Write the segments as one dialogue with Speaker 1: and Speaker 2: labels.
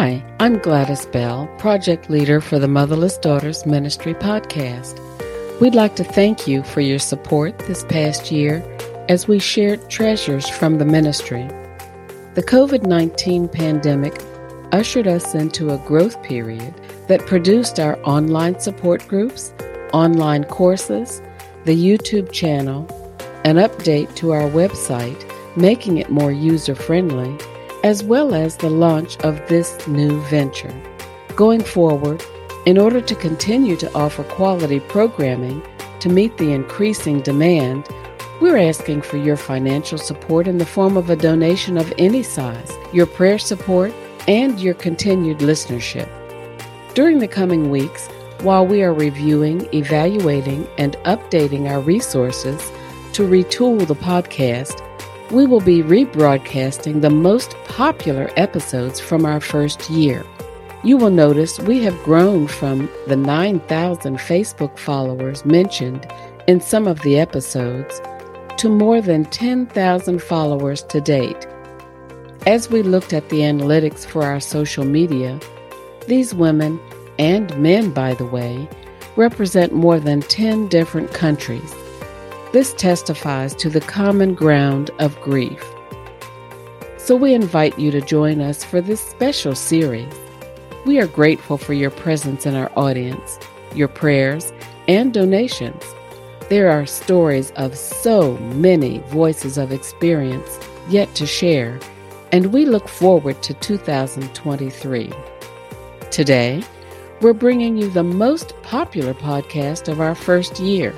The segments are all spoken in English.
Speaker 1: Hi, I'm Gladys Bell, project leader for the Motherless Daughters Ministry podcast. We'd like to thank you for your support this past year as we shared treasures from the ministry. The COVID 19 pandemic ushered us into a growth period that produced our online support groups, online courses, the YouTube channel, an update to our website, making it more user friendly as well as the launch of this new venture. Going forward, in order to continue to offer quality programming to meet the increasing demand, we're asking for your financial support in the form of a donation of any size, your prayer support, and your continued listenership. During the coming weeks, while we are reviewing, evaluating, and updating our resources to retool the podcast, we will be rebroadcasting the most popular episodes from our first year. You will notice we have grown from the 9,000 Facebook followers mentioned in some of the episodes to more than 10,000 followers to date. As we looked at the analytics for our social media, these women, and men by the way, represent more than 10 different countries. This testifies to the common ground of grief. So we invite you to join us for this special series. We are grateful for your presence in our audience, your prayers, and donations. There are stories of so many voices of experience yet to share, and we look forward to 2023. Today, we're bringing you the most popular podcast of our first year.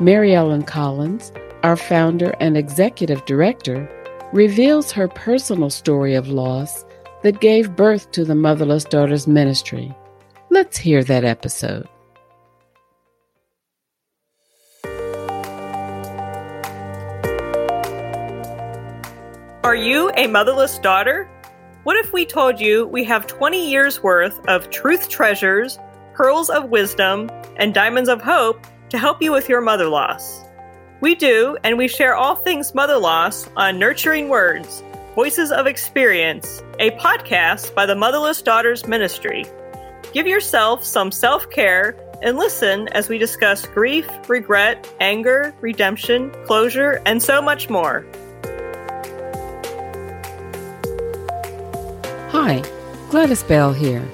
Speaker 1: Mary Ellen Collins, our founder and executive director, reveals her personal story of loss that gave birth to the Motherless Daughters Ministry. Let's hear that episode.
Speaker 2: Are you a motherless daughter? What if we told you we have 20 years worth of truth treasures, pearls of wisdom, and diamonds of hope to help you with your mother loss. We do, and we share all things mother loss on Nurturing Words Voices of Experience, a podcast by the Motherless Daughters Ministry. Give yourself some self care and listen as we discuss grief, regret, anger, redemption, closure, and so much more.
Speaker 1: Hi, Gladys Bell here.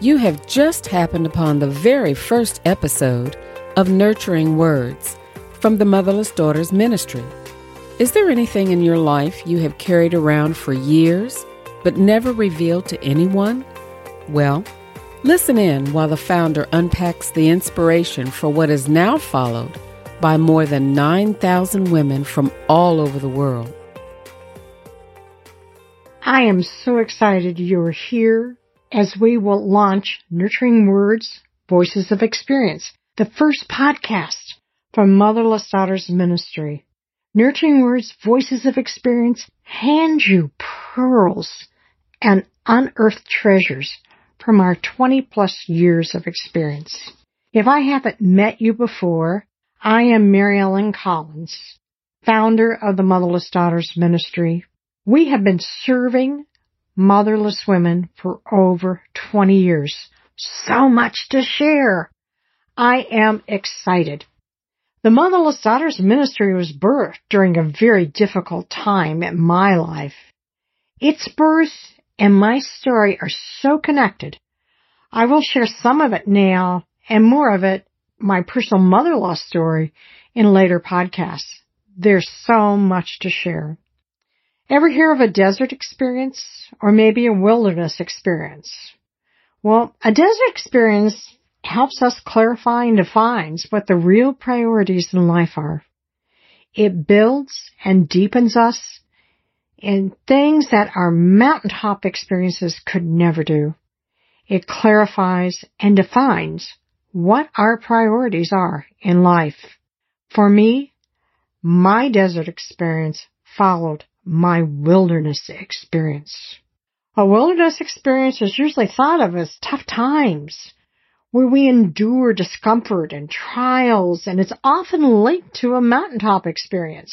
Speaker 1: You have just happened upon the very first episode of Nurturing Words from the Motherless Daughters Ministry. Is there anything in your life you have carried around for years but never revealed to anyone? Well, listen in while the founder unpacks the inspiration for what is now followed by more than 9,000 women from all over the world.
Speaker 3: I am so excited you're here as we will launch Nurturing Words Voices of Experience the first podcast from Motherless Daughters Ministry. Nurturing Words, Voices of Experience hand you pearls and unearthed treasures from our 20 plus years of experience. If I haven't met you before, I am Mary Ellen Collins, founder of the Motherless Daughters Ministry. We have been serving motherless women for over 20 years. So much to share. I am excited. The Motherless Daughters Ministry was birthed during a very difficult time in my life. Its birth and my story are so connected. I will share some of it now and more of it, my personal mother loss story, in later podcasts. There's so much to share. Ever hear of a desert experience or maybe a wilderness experience? Well, a desert experience helps us clarify and defines what the real priorities in life are. It builds and deepens us in things that our mountaintop experiences could never do. It clarifies and defines what our priorities are in life. For me, my desert experience followed my wilderness experience. A wilderness experience is usually thought of as tough times, where we endure discomfort and trials, and it's often linked to a mountaintop experience.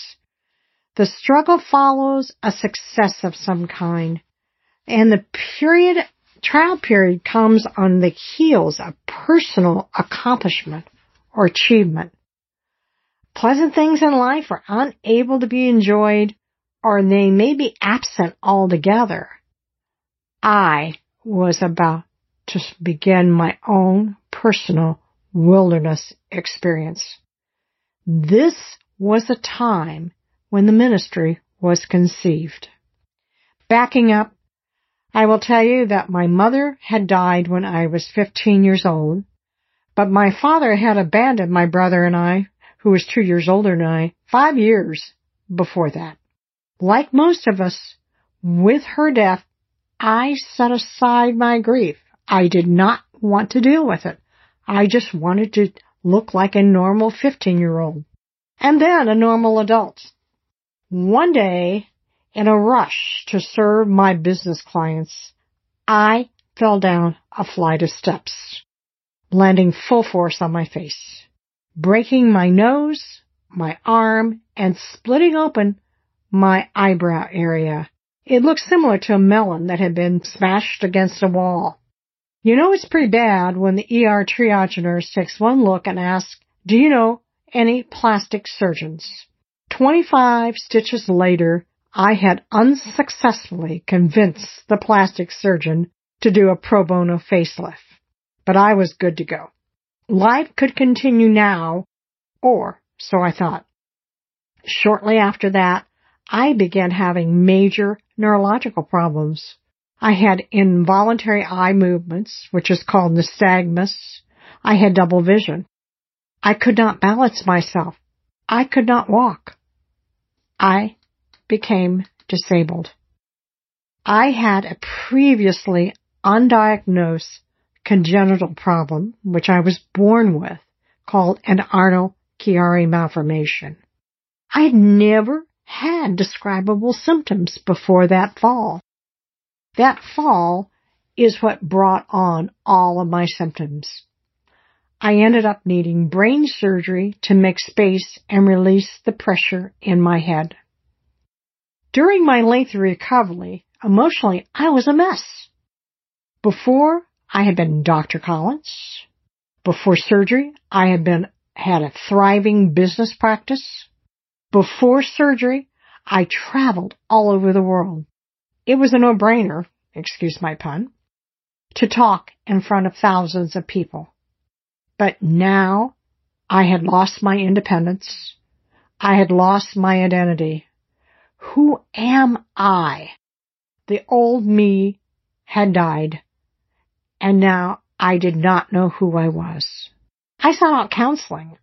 Speaker 3: The struggle follows a success of some kind, And the period, trial period comes on the heels of personal accomplishment or achievement. Pleasant things in life are unable to be enjoyed or they may be absent altogether. I was about to begin my own personal wilderness experience. This was a time when the ministry was conceived. Backing up, I will tell you that my mother had died when I was 15 years old, but my father had abandoned my brother and I, who was two years older than I, five years before that. Like most of us, with her death, I set aside my grief. I did not want to deal with it. I just wanted to look like a normal 15 year old. And then a normal adult. One day, in a rush to serve my business clients, I fell down a flight of steps, landing full force on my face, breaking my nose, my arm, and splitting open my eyebrow area. It looked similar to a melon that had been smashed against a wall. You know it's pretty bad when the ER triage nurse takes one look and asks, do you know any plastic surgeons? 25 stitches later, I had unsuccessfully convinced the plastic surgeon to do a pro bono facelift. But I was good to go. Life could continue now, or so I thought. Shortly after that, I began having major neurological problems. I had involuntary eye movements, which is called nystagmus. I had double vision. I could not balance myself. I could not walk. I became disabled. I had a previously undiagnosed congenital problem, which I was born with, called an Arnold-Chiari malformation. I had never had describable symptoms before that fall. That fall is what brought on all of my symptoms. I ended up needing brain surgery to make space and release the pressure in my head. During my lengthy recovery, emotionally, I was a mess. Before, I had been Dr. Collins. Before surgery, I had been, had a thriving business practice. Before surgery, I traveled all over the world. It was a no-brainer, excuse my pun, to talk in front of thousands of people. But now I had lost my independence. I had lost my identity. Who am I? The old me had died, and now I did not know who I was. I sought out counseling.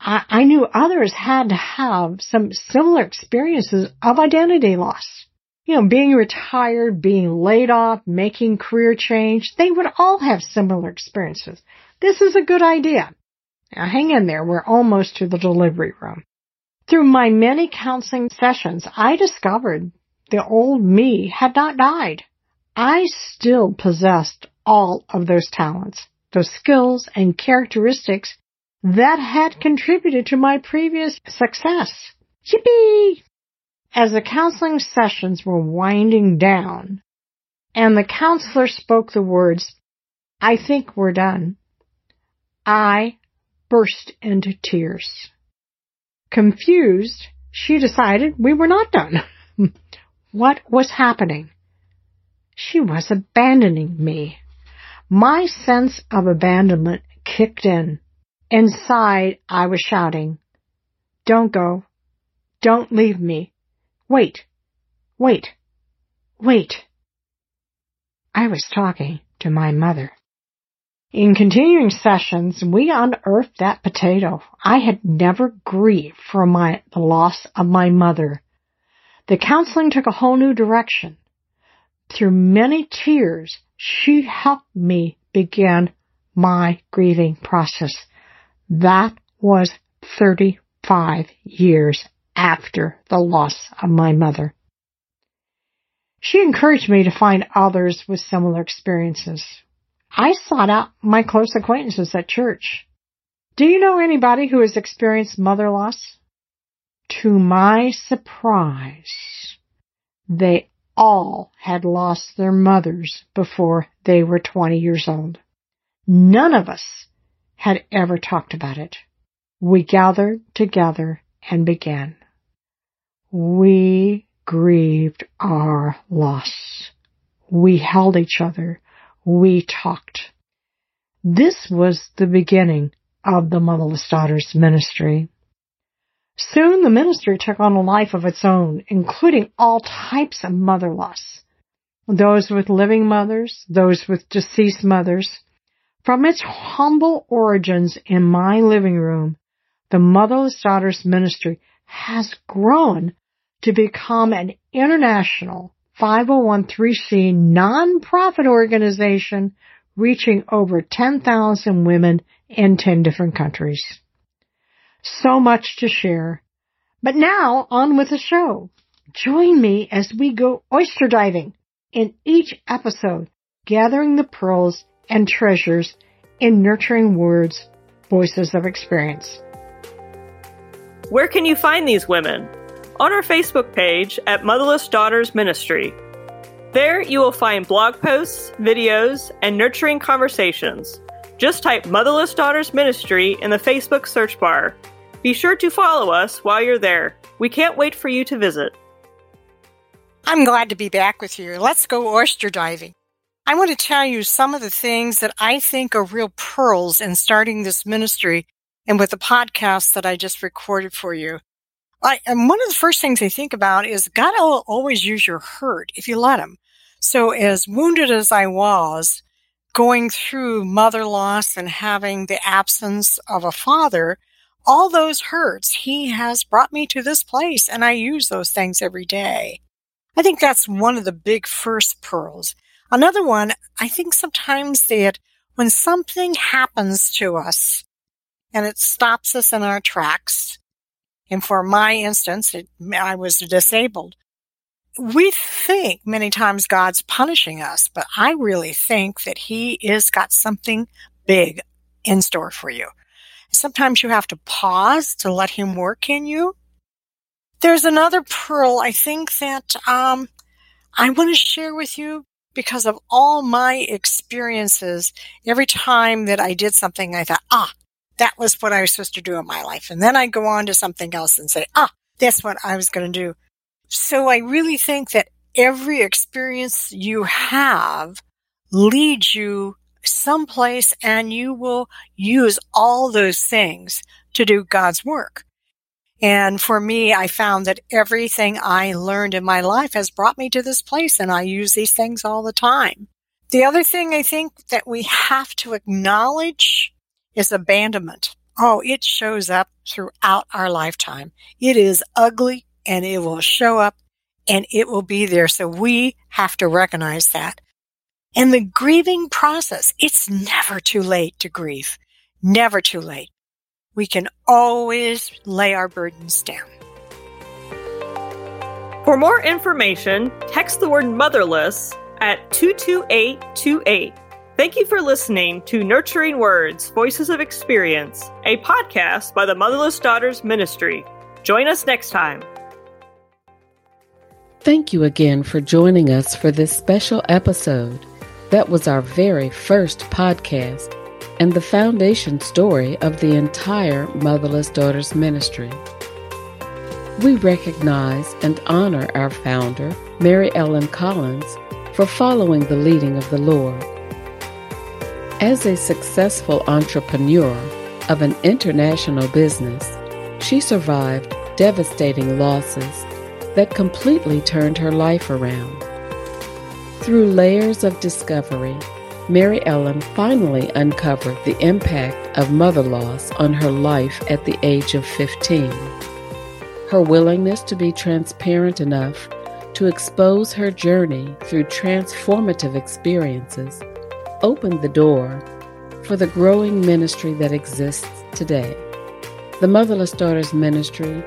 Speaker 3: I, I knew others had to have some similar experiences of identity loss. You know, being retired, being laid off, making career change, they would all have similar experiences. This is a good idea. Now hang in there, we're almost to the delivery room. Through my many counseling sessions, I discovered the old me had not died. I still possessed all of those talents, those skills and characteristics that had contributed to my previous success. Yippee! As the counseling sessions were winding down and the counselor spoke the words, I think we're done, I burst into tears. Confused, she decided we were not done. what was happening? She was abandoning me. My sense of abandonment kicked in. Inside, I was shouting, Don't go. Don't leave me. Wait. Wait. Wait. I was talking to my mother. In continuing sessions, we unearthed that potato. I had never grieved for my, the loss of my mother. The counseling took a whole new direction. Through many tears, she helped me begin my grieving process. That was 35 years after the loss of my mother. She encouraged me to find others with similar experiences. I sought out my close acquaintances at church. Do you know anybody who has experienced mother loss? To my surprise, they
Speaker 4: all had lost their mothers before they were 20 years old. None of us had ever talked about it. We gathered together and began. We grieved our loss. We held each other. We talked. This was the beginning of the Motherless Daughters ministry. Soon the ministry took on a life of its own, including all types of mother loss. Those with living mothers, those with deceased mothers. From its humble origins in my living room, the Motherless Daughters Ministry has grown to become an international 501c nonprofit organization reaching over 10,000 women in 10 different countries. So much to share. But now on with the show. Join me as we go oyster diving in each episode, gathering the pearls and treasures in nurturing words, voices of experience.
Speaker 2: Where can you find these women? On our Facebook page at Motherless Daughters Ministry. There you will find blog posts, videos, and nurturing conversations. Just type Motherless Daughters Ministry in the Facebook search bar. Be sure to follow us while you're there. We can't wait for you to visit.
Speaker 3: I'm glad to be back with you. Let's go oyster diving. I want to tell you some of the things that I think are real pearls in starting this ministry and with the podcast that I just recorded for you. I, and one of the first things I think about is God will always use your hurt if you let him. So as wounded as I was going through mother loss and having the absence of a father, all those hurts, he has brought me to this place and I use those things every day. I think that's one of the big first pearls. Another one, I think sometimes that when something happens to us and it stops us in our tracks, and for my instance, it, I was disabled. We think many times God's punishing us, but I really think that He is got something big in store for you. Sometimes you have to pause to let Him work in you. There's another pearl I think that um, I want to share with you because of all my experiences. Every time that I did something, I thought, ah, that was what I was supposed to do in my life. And then I go on to something else and say, ah, that's what I was going to do. So I really think that every experience you have leads you someplace and you will use all those things to do God's work. And for me, I found that everything I learned in my life has brought me to this place and I use these things all the time. The other thing I think that we have to acknowledge is abandonment. Oh, it shows up throughout our lifetime. It is ugly and it will show up and it will be there. So we have to recognize that. And the grieving process, it's never too late to grieve. Never too late. We can always lay our burdens down.
Speaker 2: For more information, text the word motherless at 22828. Thank you for listening to Nurturing Words Voices of Experience, a podcast by the Motherless Daughters Ministry. Join us next time.
Speaker 1: Thank you again for joining us for this special episode. That was our very first podcast and the foundation story of the entire Motherless Daughters Ministry. We recognize and honor our founder, Mary Ellen Collins, for following the leading of the Lord. As a successful entrepreneur of an international business, she survived devastating losses that completely turned her life around. Through layers of discovery, Mary Ellen finally uncovered the impact of mother loss on her life at the age of 15. Her willingness to be transparent enough to expose her journey through transformative experiences opened the door for the growing ministry that exists today. The Motherless Daughters Ministry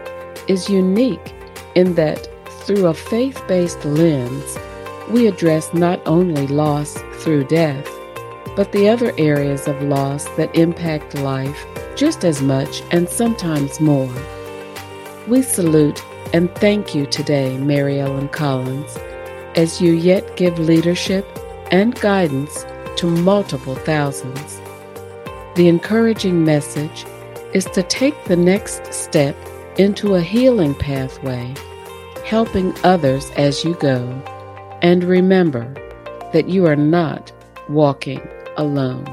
Speaker 1: is unique in that through a faith based lens, we address not only loss through death, but the other areas of loss that impact life just as much and sometimes more. We salute and thank you today, Mary Ellen Collins, as you yet give leadership and guidance to multiple thousands. The encouraging message is to take the next step into a healing pathway, helping others as you go, and remember that you are not walking alone.